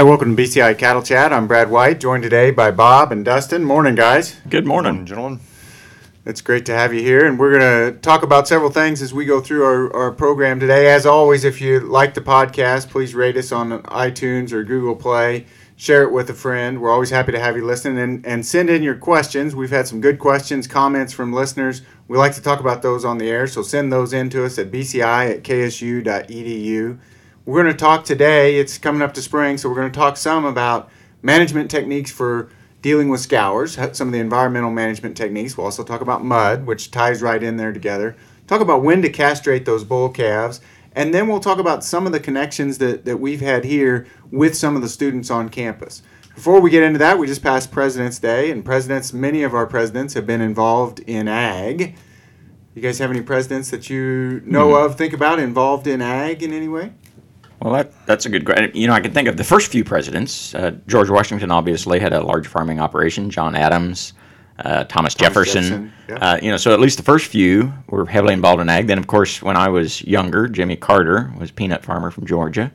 Hi, welcome to BCI Cattle Chat. I'm Brad White, joined today by Bob and Dustin. Morning, guys. Good morning. Morning, gentlemen. It's great to have you here, and we're going to talk about several things as we go through our, our program today. As always, if you like the podcast, please rate us on iTunes or Google Play. Share it with a friend. We're always happy to have you listen and, and send in your questions. We've had some good questions, comments from listeners. We like to talk about those on the air, so send those in to us at bci at ksu.edu. We're going to talk today, it's coming up to spring, so we're going to talk some about management techniques for dealing with scours, some of the environmental management techniques. We'll also talk about mud, which ties right in there together. Talk about when to castrate those bull calves. And then we'll talk about some of the connections that, that we've had here with some of the students on campus. Before we get into that, we just passed President's Day, and presidents, many of our presidents have been involved in ag. You guys have any presidents that you know mm-hmm. of, think about, involved in ag in any way? Well, that, that's a good. Question. You know, I can think of the first few presidents. Uh, George Washington obviously had a large farming operation. John Adams, uh, Thomas, Thomas, Jefferson. Jefferson yeah. uh, you know, so at least the first few were heavily involved in ag. Then, of course, when I was younger, Jimmy Carter was a peanut farmer from Georgia.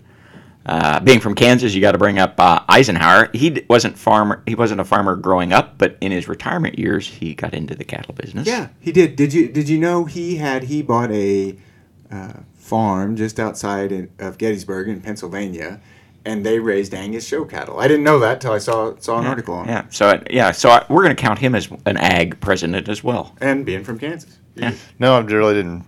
Uh, being from Kansas, you got to bring up uh, Eisenhower. He wasn't farmer. He wasn't a farmer growing up, but in his retirement years, he got into the cattle business. Yeah, he did. Did you did you know he had he bought a uh, farm just outside in, of Gettysburg in Pennsylvania, and they raised Angus show cattle. I didn't know that till I saw saw an yeah, article on yeah. it. So yeah, so I, we're going to count him as an ag president as well. And being from Kansas. Yeah. No, I really didn't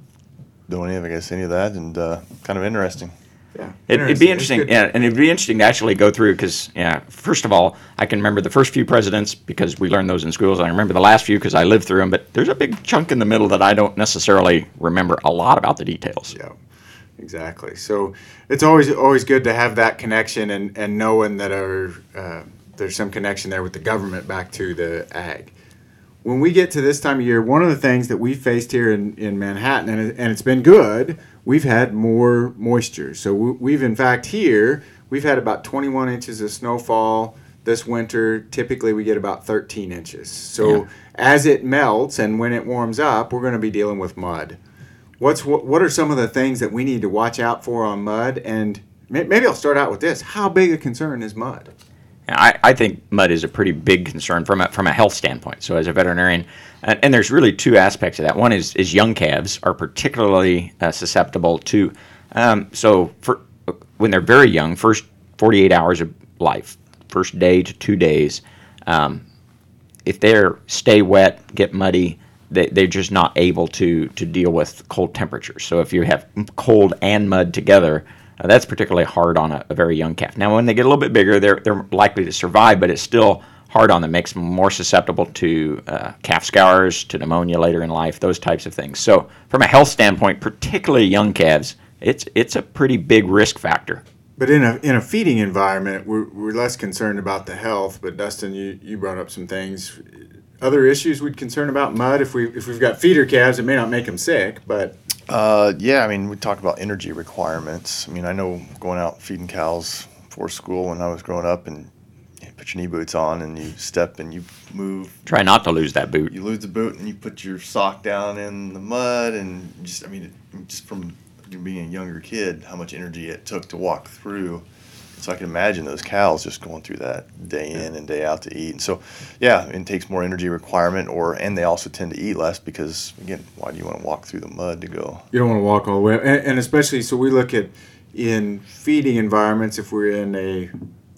know any of I guess any of that, and uh, kind of interesting. Yeah, it, would be interesting. Yeah, and it'd be interesting to actually go through because, yeah, first of all, I can remember the first few presidents because we learned those in schools. I remember the last few because I lived through them. But there's a big chunk in the middle that I don't necessarily remember a lot about the details. Yeah exactly. So it's always always good to have that connection and, and knowing that our, uh, there's some connection there with the government back to the ag. When we get to this time of year, one of the things that we faced here in, in Manhattan, and, it, and it's been good, we've had more moisture. So we've, in fact, here, we've had about 21 inches of snowfall this winter. Typically, we get about 13 inches. So yeah. as it melts and when it warms up, we're going to be dealing with mud what's what, what are some of the things that we need to watch out for on mud and maybe i'll start out with this how big a concern is mud I, I think mud is a pretty big concern from a, from a health standpoint. So, as a veterinarian, and, and there's really two aspects of that. One is, is young calves are particularly uh, susceptible to. Um, so, for when they're very young, first 48 hours of life, first day to two days, um, if they stay wet, get muddy, they, they're just not able to to deal with cold temperatures. So if you have cold and mud together, uh, that's particularly hard on a, a, very young calf. Now, when they get a little bit bigger, they're they're likely to survive, but it's still hard on them. Makes them more susceptible to uh, calf scours, to pneumonia later in life, those types of things. So, from a health standpoint, particularly young calves, it's it's a pretty big risk factor. But in a in a feeding environment, we're, we're less concerned about the health. But Dustin, you, you brought up some things other issues we'd concern about mud? If we if we've got feeder calves, it may not make them sick, but uh, yeah, I mean, we talk about energy requirements. I mean, I know going out feeding cows for school when I was growing up, and you put your knee boots on and you step and you move. Try not to lose that boot. You lose the boot and you put your sock down in the mud, and just I mean, just from being a younger kid, how much energy it took to walk through so I can imagine those cows just going through that day in and day out to eat. And so, yeah, it takes more energy requirement, or and they also tend to eat less because again, why do you want to walk through the mud to go? You don't want to walk all the way, and, and especially so we look at in feeding environments if we're in a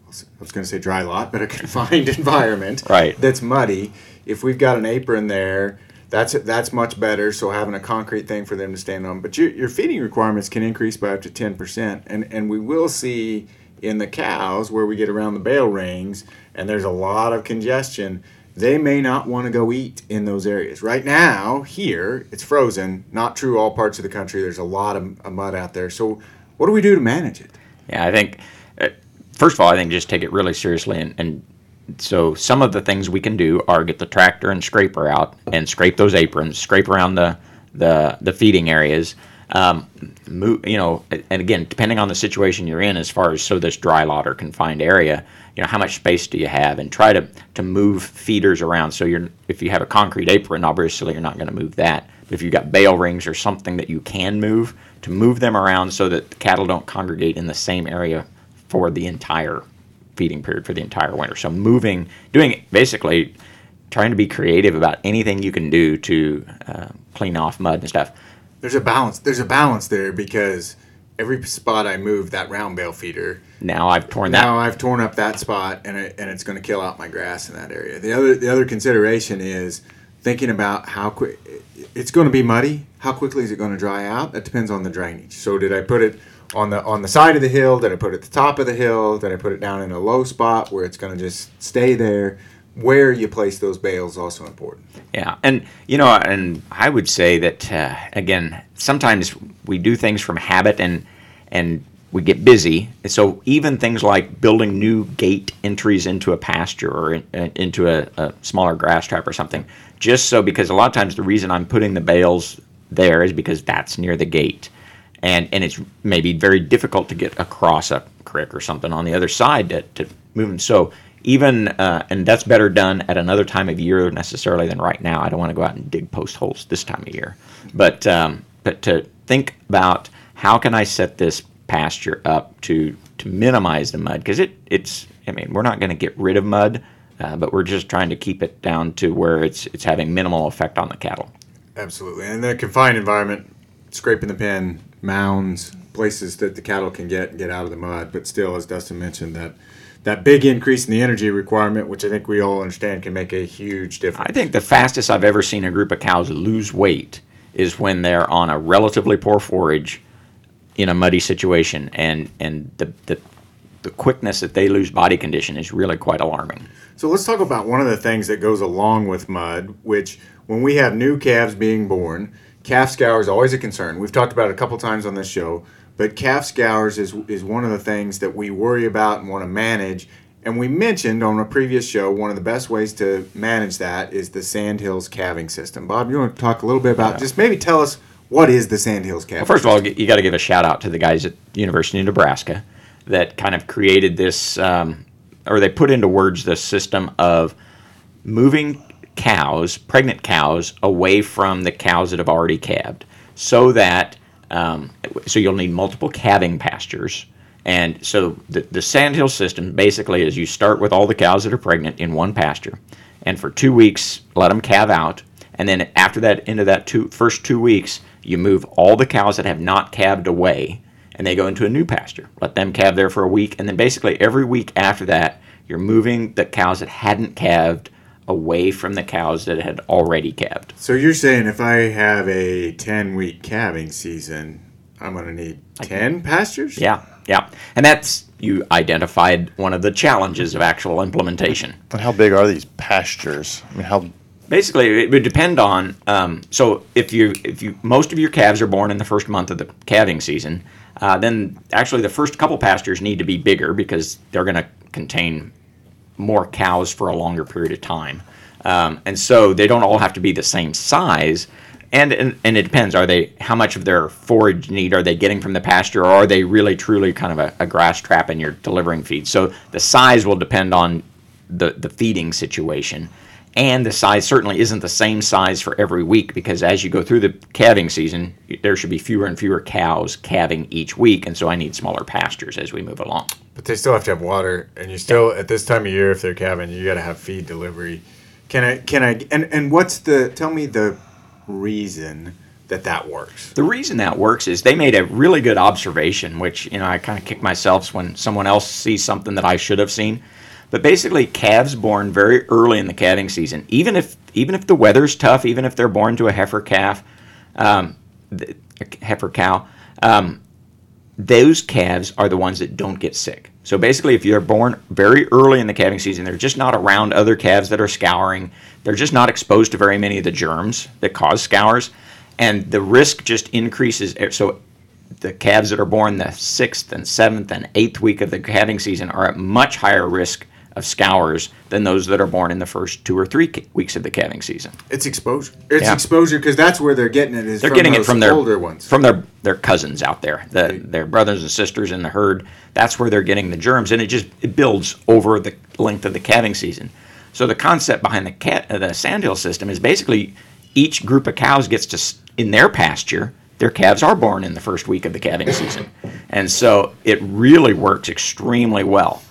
I was going to say dry lot, but a confined environment right. that's muddy. If we've got an apron there, that's that's much better. So having a concrete thing for them to stand on, but your, your feeding requirements can increase by up to ten percent, and and we will see in the cows where we get around the bale rings and there's a lot of congestion, they may not want to go eat in those areas. Right now, here, it's frozen. Not true all parts of the country. There's a lot of, of mud out there. So, what do we do to manage it? Yeah, I think, uh, first of all, I think just take it really seriously. And, and so, some of the things we can do are get the tractor and scraper out and scrape those aprons, scrape around the, the, the feeding areas um, move, you know, and again, depending on the situation you're in, as far as so this dry lot or confined area, you know, how much space do you have, and try to to move feeders around. So you're, if you have a concrete apron, obviously you're not going to move that. But if you've got bale rings or something that you can move, to move them around so that the cattle don't congregate in the same area for the entire feeding period for the entire winter. So moving, doing basically trying to be creative about anything you can do to uh, clean off mud and stuff. There's a balance. There's a balance there because every spot I move that round bale feeder. Now I've torn that. Now I've torn up that spot, and it, and it's going to kill out my grass in that area. The other the other consideration is thinking about how quick it's going to be muddy. How quickly is it going to dry out? That depends on the drainage. So did I put it on the on the side of the hill? Did I put it at the top of the hill? Did I put it down in a low spot where it's going to just stay there? Where you place those bales also important. Yeah, and you know, and I would say that uh, again, sometimes we do things from habit and and we get busy. So even things like building new gate entries into a pasture or in, uh, into a, a, smaller grass trap or something, just so because a lot of times the reason I'm putting the bales there is because that's near the gate, and and it's maybe very difficult to get across a creek or something on the other side to, to move them. So even uh, and that's better done at another time of year necessarily than right now. I don't want to go out and dig post holes this time of year, but um, but to think about how can I set this pasture up to to minimize the mud because it it's I mean we're not going to get rid of mud, uh, but we're just trying to keep it down to where it's it's having minimal effect on the cattle. Absolutely, and the confined environment, scraping the pen, mounds, places that the cattle can get get out of the mud, but still, as Dustin mentioned, that that big increase in the energy requirement, which I think we all understand, can make a huge difference. I think the fastest I've ever seen a group of cows lose weight is when they're on a relatively poor forage in a muddy situation, and and the the the quickness that they lose body condition is really quite alarming. So let's talk about one of the things that goes along with mud, which when we have new calves being born, calf scour is always a concern. We've talked about it a couple times on this show, but calf scours is is one of the things that we worry about and want to manage. And we mentioned on a previous show one of the best ways to manage that is the Sandhills calving system. Bob, you want to talk a little bit about yeah. just maybe tell us what is the Sandhills Calving? Well, first of all, you got to give a shout out to the guys at University of Nebraska that kind of created this, um, or they put into words the system of moving cows, pregnant cows, away from the cows that have already calved, so that um, so you'll need multiple calving pastures. And so the, the sandhill system basically is you start with all the cows that are pregnant in one pasture, and for two weeks let them calve out, and then after that, into that two, first two weeks, you move all the cows that have not calved away and they go into a new pasture. Let them calve there for a week. And then basically every week after that, you're moving the cows that hadn't calved away from the cows that had already calved. So you're saying if I have a 10 week calving season, I'm going to need 10 pastures? Yeah, yeah. And that's, you identified one of the challenges of actual implementation. And how big are these pastures? I mean, how basically it would depend on um, so if you if you most of your calves are born in the first month of the calving season uh, then actually the first couple pastures need to be bigger because they're going to contain more cows for a longer period of time. Um, and so they don't all have to be the same size. And, and and it depends. Are they how much of their forage need are they getting from the pasture or are they really truly kind of a, a grass trap and you're delivering feed? So the size will depend on the the feeding situation and the size certainly isn't the same size for every week because as you go through the calving season, there should be fewer and fewer cows calving each week, and so I need smaller pastures as we move along. But they still have to have water, and you still at this time of year, if they're calving, you got to have feed delivery. Can I? Can I? And and what's the? Tell me the reason that that works. The reason that works is they made a really good observation, which you know I kind of kick myself when someone else sees something that I should have seen. But basically, calves born very early in the calving season, even if even if the weather's tough, even if they're born to a heifer calf, um, a heifer cow, um, those calves are the ones that don't get sick. So basically, if you're born very early in the calving season, they're just not around other calves that are scouring. They're just not exposed to very many of the germs that cause scours, and the risk just increases. So the calves that are born the sixth and seventh and eighth week of the calving season are at much higher risk of scours than those that are born in the first two or three weeks of the calving season. It's exposure. It's yeah. exposure because that's where they're getting it. Is they're getting it from their older ones, from their their cousins out there, the, their brothers and sisters in the herd. That's where they're getting the germs, and it just it builds over the length of the calving season. So the concept behind the cat uh, the sandhill system is basically each group of cows gets to in their pasture their calves are born in the first week of the calving season. And so it really works extremely well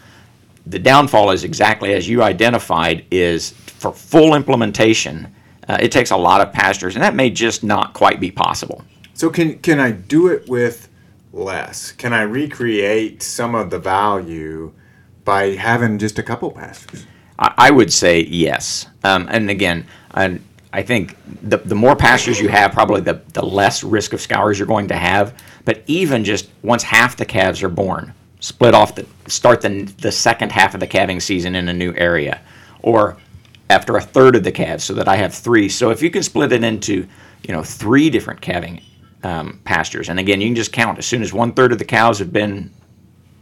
the downfall is exactly as you identified is for full implementation uh, it takes a lot of pastures and that may just not quite be possible So can can I do it with less? Can I recreate some of the value by having just a couple pastures? I, I would say yes um, and again I, I think the, the more pastures you have probably the, the less risk of scours you're going to have but even just once half the calves are born split off the start the, the second half of the calving season in a new area or after a third of the calves so that I have three. So if you can split it into, you know, three different calving um, pastures, and again, you can just count as soon as one third of the cows have been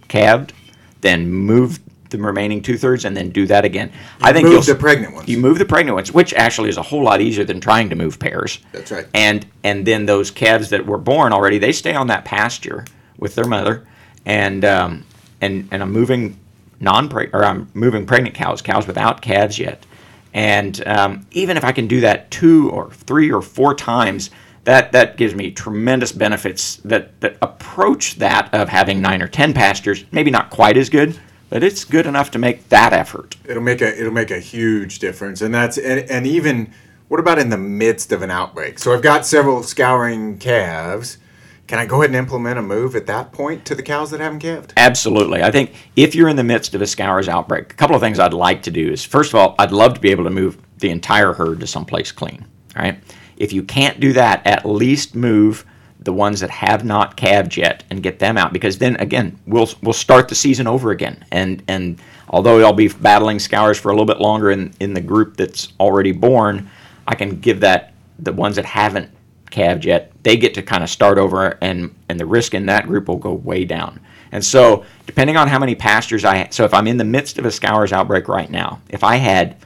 calved, then move the remaining two thirds, and then do that again. I think move you'll the pregnant ones. You move the pregnant ones, which actually is a whole lot easier than trying to move pairs. That's right. And and then those calves that were born already, they stay on that pasture with their mother, and um, and and I'm moving non or I'm moving pregnant cows, cows without calves yet. And um, even if I can do that two or three or four times, that that gives me tremendous benefits that that approach that of having nine or ten pastures. Maybe not quite as good, but it's good enough to make that effort. It'll make a it'll make a huge difference, and that's and, and even what about in the midst of an outbreak? So I've got several scouring calves. Can I go ahead and implement a move at that point to the cows that haven't calved? Absolutely. I think if you're in the midst of a scours outbreak, a couple of things I'd like to do is first of all, I'd love to be able to move the entire herd to someplace clean. All right. If you can't do that, at least move the ones that have not calved yet and get them out because then again we'll we'll start the season over again and and although I'll be battling scours for a little bit longer in in the group that's already born, I can give that the ones that haven't calved yet, they get to kind of start over, and and the risk in that group will go way down. And so, depending on how many pastures I, so if I'm in the midst of a scours outbreak right now, if I had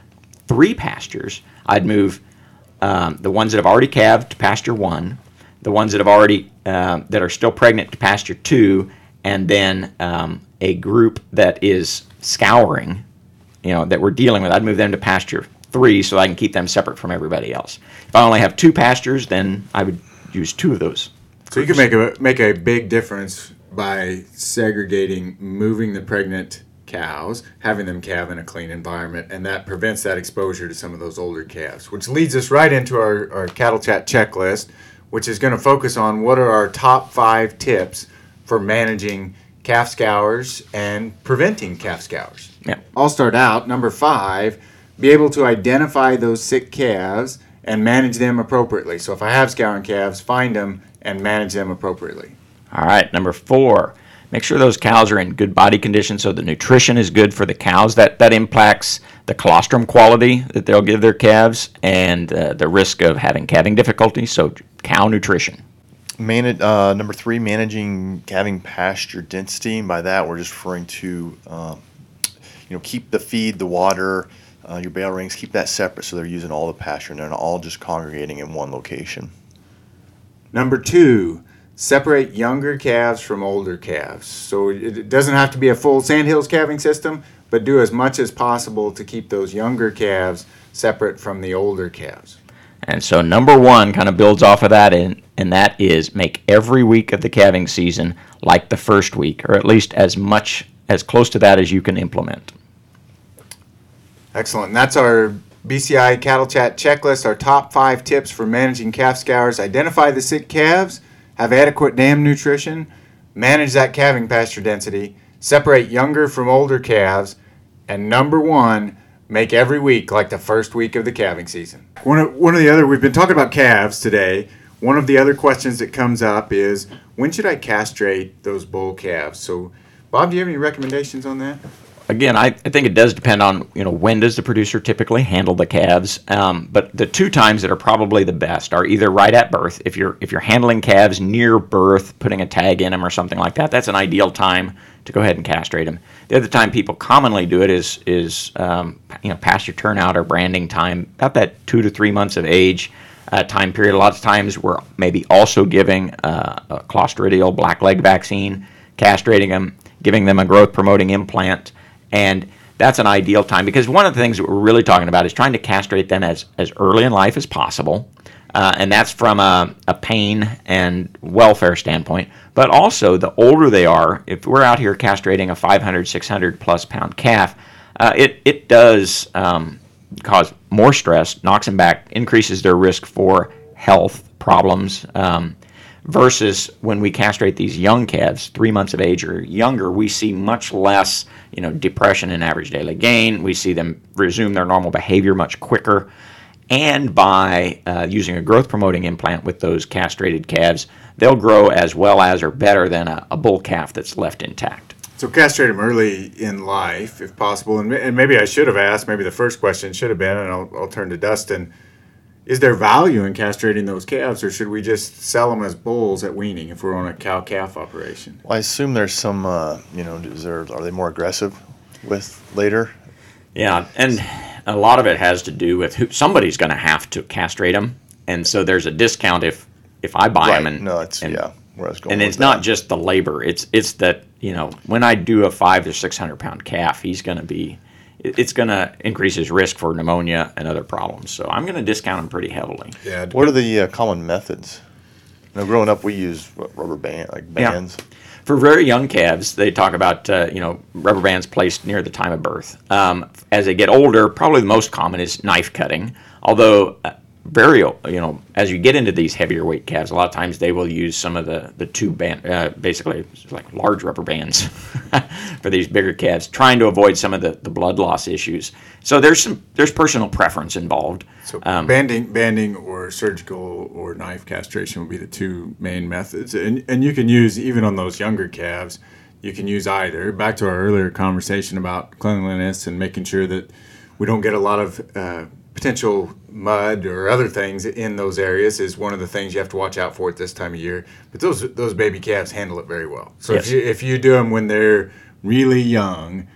three pastures, I'd move um, the ones that have already calved to pasture one, the ones that have already um, that are still pregnant to pasture two, and then um, a group that is scouring, you know, that we're dealing with. I'd move them to pasture three so I can keep them separate from everybody else. If I only have two pastures, then I would use two of those. So you can make a make a big difference by segregating, moving the pregnant cows, having them calve in a clean environment, and that prevents that exposure to some of those older calves. Which leads us right into our, our cattle chat checklist, which is going to focus on what are our top five tips for managing calf scours and preventing calf scours. Yeah. I'll start out. Number five, be able to identify those sick calves and manage them appropriately. So if I have scouring calves, find them and manage them appropriately. All right, number four, make sure those cows are in good body condition so the nutrition is good for the cows. That, that impacts the colostrum quality that they'll give their calves and uh, the risk of having calving difficulties. So, cow nutrition. Man, uh, number three, managing calving pasture density. And by that, we're just referring to, um, you know, keep the feed, the water, uh, your bale rings, keep that separate so they're using all the pasture and they're not all just congregating in one location. Number two, separate younger calves from older calves. So it doesn't have to be a full Sandhills calving system, but do as much as possible to keep those younger calves separate from the older calves. And so, number one kind of builds off of that, and, and that is make every week of the calving season like the first week, or at least as much, as close to that as you can implement. Excellent. That's our BCI Cattle Chat checklist, our top five tips for managing calf scours. Identify the sick calves, have adequate dam nutrition, manage that calving pasture density, separate younger from older calves, and number one, make every week like the first week of the calving season. One of, one of the other, we've been talking about calves today. One of the other questions that comes up is when should I castrate those bull calves? So, Bob, do you have any recommendations on that? Again, I, I think it does depend on you know when does the producer typically handle the calves. Um, but the two times that are probably the best are either right at birth. If you're if you're handling calves near birth, putting a tag in them or something like that, that's an ideal time to go ahead and castrate them. The other time people commonly do it is is um, you know pasture turnout or branding time, about that two to three months of age. Uh, time period. A lot of times we're maybe also giving uh, a clostridial blackleg vaccine, castrating them, giving them a growth promoting implant, and that's an ideal time because one of the things that we're really talking about is trying to castrate them as, as early in life as possible Uh, and that's from a, a pain and welfare standpoint. But also, the older they are, if we're out here castrating a 500, 600 plus pound calf, uh, it, it does um, cause more stress, knocks them back, increases their risk for health problems. Um, versus when we castrate these young calves, three months of age or younger, we see much less, you know, depression in average daily gain. We see them resume their normal behavior much quicker. And by uh, using a growth promoting implant with those castrated calves, they'll grow as well as or better than a, a bull calf that's left intact. So castrate them early in life, if possible. And, and maybe I should have asked. Maybe the first question should have been, and I'll, I'll turn to Dustin. Is there value in castrating those calves, or should we just sell them as bulls at weaning if we're on a cow calf operation? Well, I assume there's some, uh, you know, is there, are they more aggressive with later? Yeah, and a lot of it has to do with who somebody's going to have to castrate them, and so there's a discount if if I buy them. And no, it's and, yeah, where I was going. and with it's not just the labor; it's it's that you know when I do a five to six hundred pound calf, he's going to be it- it's going to increase his risk for pneumonia and other problems. So I'm going to discount him pretty heavily. Yeah. What are the uh, common methods? You know, growing up, we used what, rubber band, like Yeah. bands. For very young calves, they talk about uh, you know rubber bands placed near the time of birth. Um, as they get older, probably the most common is knife cutting. Although very you know as you get into these heavier weight calves, a lot of times they will use some of the the two band uh, basically like large rubber bands for these bigger calves, trying to avoid some of the, the blood loss issues. So there's some there's personal preference involved. So Um, banding, banding, or surgical or knife castration would be the two main methods, and and you can use even on those younger calves, you can use either. Back to our earlier conversation about cleanliness and making sure that we don't get a lot of uh, potential mud or other things in those areas is one of the things you have to watch out for at this time of year. But those those baby calves handle it very well. So Yes. if you if you do them when they're really young,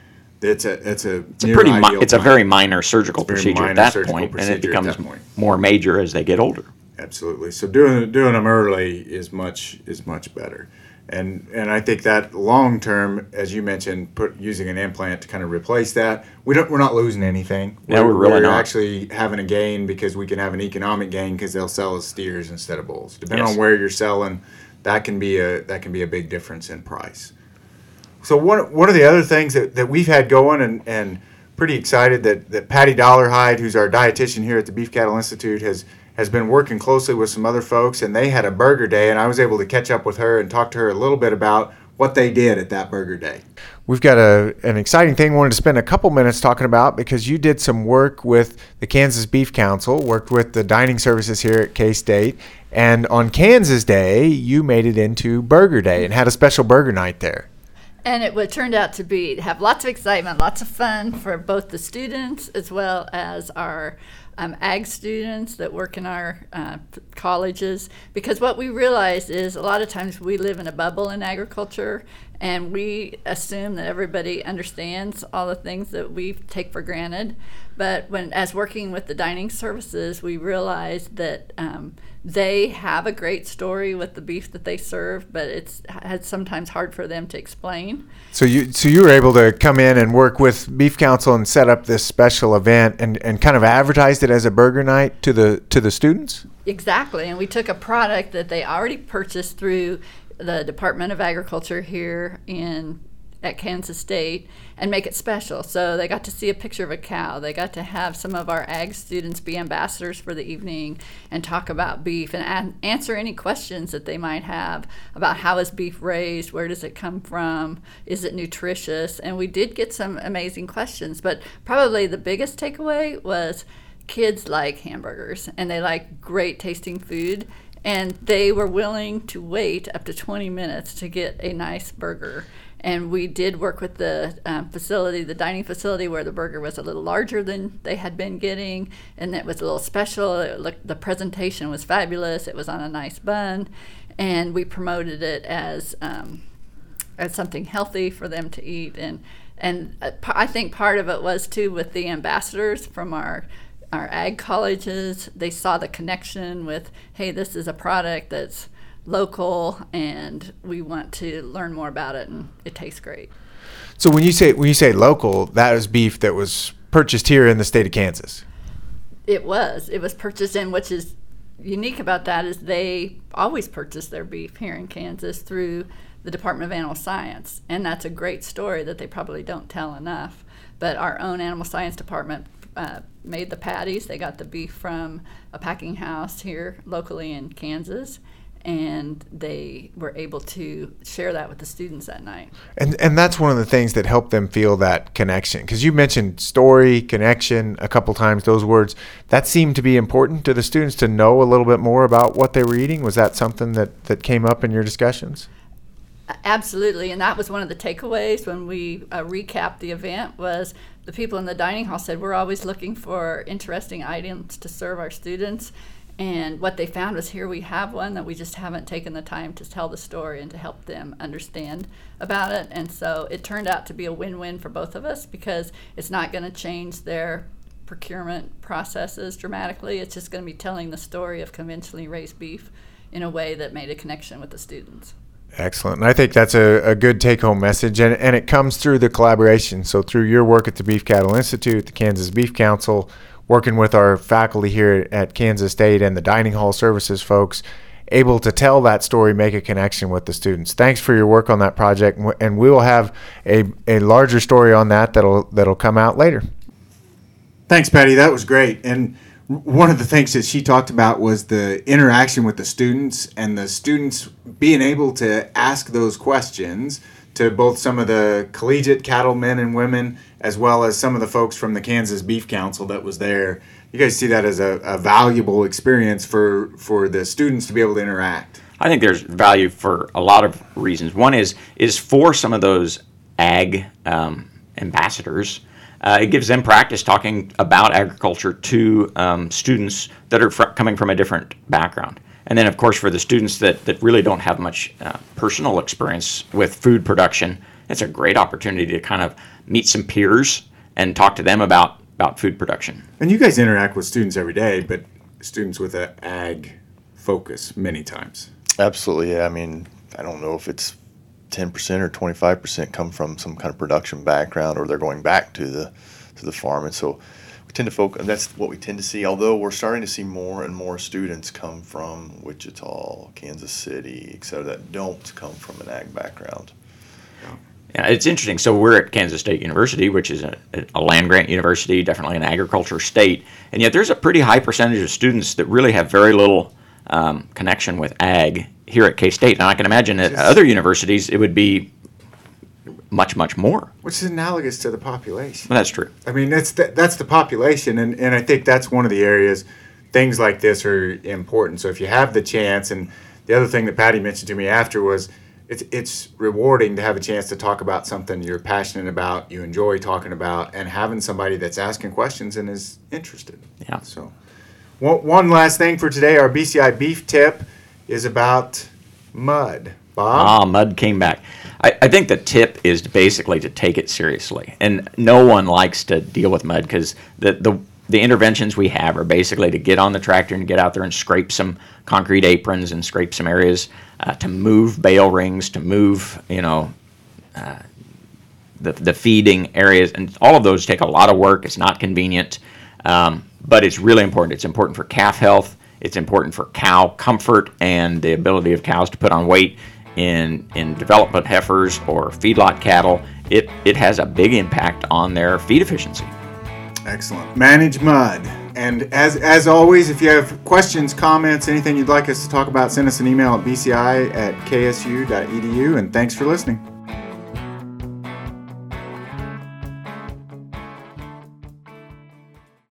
it's a it's a It's a pretty mi- it's a very minor surgical very procedure minor at that surgical point, and it becomes more major as they get older. Absolutely. So doing doing them early is much is much better, and and I think that long term, as you mentioned, put using an implant to kind of replace that. We don't we're not losing anything. Yeah, we're really not. actually having a gain because we can have an economic gain because they'll sell as steers instead of bulls. Depending Yes. on where you're selling, that can be a that can be a big difference in price. So one one of the other things that, that we've had going and, and pretty excited that, that Patti Dollarhide, who's our dietitian here at the Beef Cattle Institute, has has been working closely with some other folks and they had a burger day and I was able to catch up with her and talk to her a little bit about what they did at that burger day. We've got a, an exciting thing we wanted to spend a couple minutes talking about because you did some work with the Kansas Beef Council, worked with the dining services here at K State, and on Kansas Day, you made it into Burger Day and had a special burger night there. And it would turned out to be have lots of excitement, lots of fun for both the students as well as our um, ag students that work in our uh, colleges. Because what we realize is a lot of times we live in a bubble in agriculture, and we assume that everybody understands all the things that we take for granted. But when, as working with the dining services, we realize that um, they have a great story with the beef that they serve, but it's it's sometimes hard for them to explain. So you so you were able to come in and work with Beef Council and set up this special event and, and kind of advertised it as a burger night to the to the students. Exactly, and we took a product that they already purchased through the Department of Agriculture here in at Kansas State and make it special. So they got to see a picture of a cow. They got to have some of our ag students be ambassadors for the evening and talk about beef and an- answer any questions that they might have about how is beef raised, where does it come from, is it nutritious? And we did get some amazing questions, but probably the biggest takeaway was kids like hamburgers and they like great tasting food and they were willing to wait up to 20 minutes to get a nice burger. And we did work with the um, facility the dining facility where the burger was a little larger than they had been getting and it was a little special. It looked, the presentation was fabulous. It was on a nice bun and we promoted it as um, as something healthy for them to eat. And and uh, I think part of it was too with the ambassadors from our our ag colleges they saw the connection with hey this is a product that's local and we want to learn more about it and it tastes great So when you say when you say local, that is beef that was purchased here in the state of Kansas. it was it was purchased in which is unique about that is they always purchase their beef here in Kansas through the Department of Animal Science, and that's a great story that they probably don't tell enough. But our own animal science department uh, made the patties. They got the beef from a packing house here locally in Kansas, and they were able to share that with the students that night. And and that's one of the things that helped them feel that connection because you mentioned story, connection a couple times. Those words that seemed to be important to the students to know a little bit more about what they were eating. Was that something that that came up in your discussions? Absolutely, and that was one of the takeaways when we uh, recapped the event. Was the people in the dining hall said we're always looking for interesting items to serve our students, and what they found was here we have one that we just haven't taken the time to tell the story and to help them understand about it. And so it turned out to be a win-win for both of us because it's not going to change their procurement processes dramatically. It's just going to be telling the story of conventionally raised beef in a way that made a connection with the students. Excellent. And I think that's a, a good take home message. And, and it comes through the collaboration. So, through your work at the Beef Cattle Institute, the Kansas Beef Council, working with our faculty here at Kansas State and the dining hall services folks, able to tell that story, make a connection with the students. Thanks for your work on that project. And we will have a, a larger story on that that'll, that'll come out later. Thanks, Patti. That was great. And one of the things that she talked about was the interaction with the students and the students being able to ask those questions to both some of the collegiate cattlemen and women as well as some of the folks from the Kansas Beef Council that was there. You guys see that as a, a valuable experience for, for the students to be able to interact. I think there's value for a lot of reasons. One is is for some of those ag um, ambassadors uh, it gives them practice talking about agriculture to um, students that are fr- coming from a different background. And then, of course, for the students that, that really don't have much uh, personal experience with food production, it's a great opportunity to kind of meet some peers and talk to them about, about food production. And you guys interact with students every day, but students with an ag focus many times. Absolutely, yeah. I mean, I don't know if it's 10% or 25% come from some kind of production background or they're going back to the to the farm and so we tend to focus that's what we tend to see although we're starting to see more and more students come from Wichita, Kansas City, et cetera, that don't come from an ag background. Yeah, it's interesting. So we're at Kansas State University, which is a, a land grant university, definitely an agriculture state, and yet there's a pretty high percentage of students that really have very little um, connection with ag here at K State. And I can imagine at other universities it would be much, much more. Which is analogous to the population. Well, that's true. I mean, that's the, that's the population, and, and I think that's one of the areas things like this are important. So if you have the chance, and the other thing that Patti mentioned to me after was it's it's rewarding to have a chance to talk about something you're passionate about, you enjoy talking about, and having somebody that's asking questions and is interested. Yeah. So, one, one last thing for today, our BCI beef tip is about mud. Bob? Ah, mud came back. I, I think the tip is basically to take it seriously. And no one likes to deal with mud because the, the, the interventions we have are basically to get on the tractor and get out there and scrape some concrete aprons and scrape some areas, uh, to move bale rings, to move, you know, uh, the, the feeding areas. And all of those take a lot of work. It's not convenient, um, but it's really important. It's important for calf health. It's important for cow comfort and the ability of cows to put on weight in in development heifers or feedlot cattle. It it has a big impact on their feed efficiency. Excellent. Manage mud. And as as always, if you have questions, comments, anything you'd like us to talk about, send us an email at bci at ksu.edu. And thanks for listening.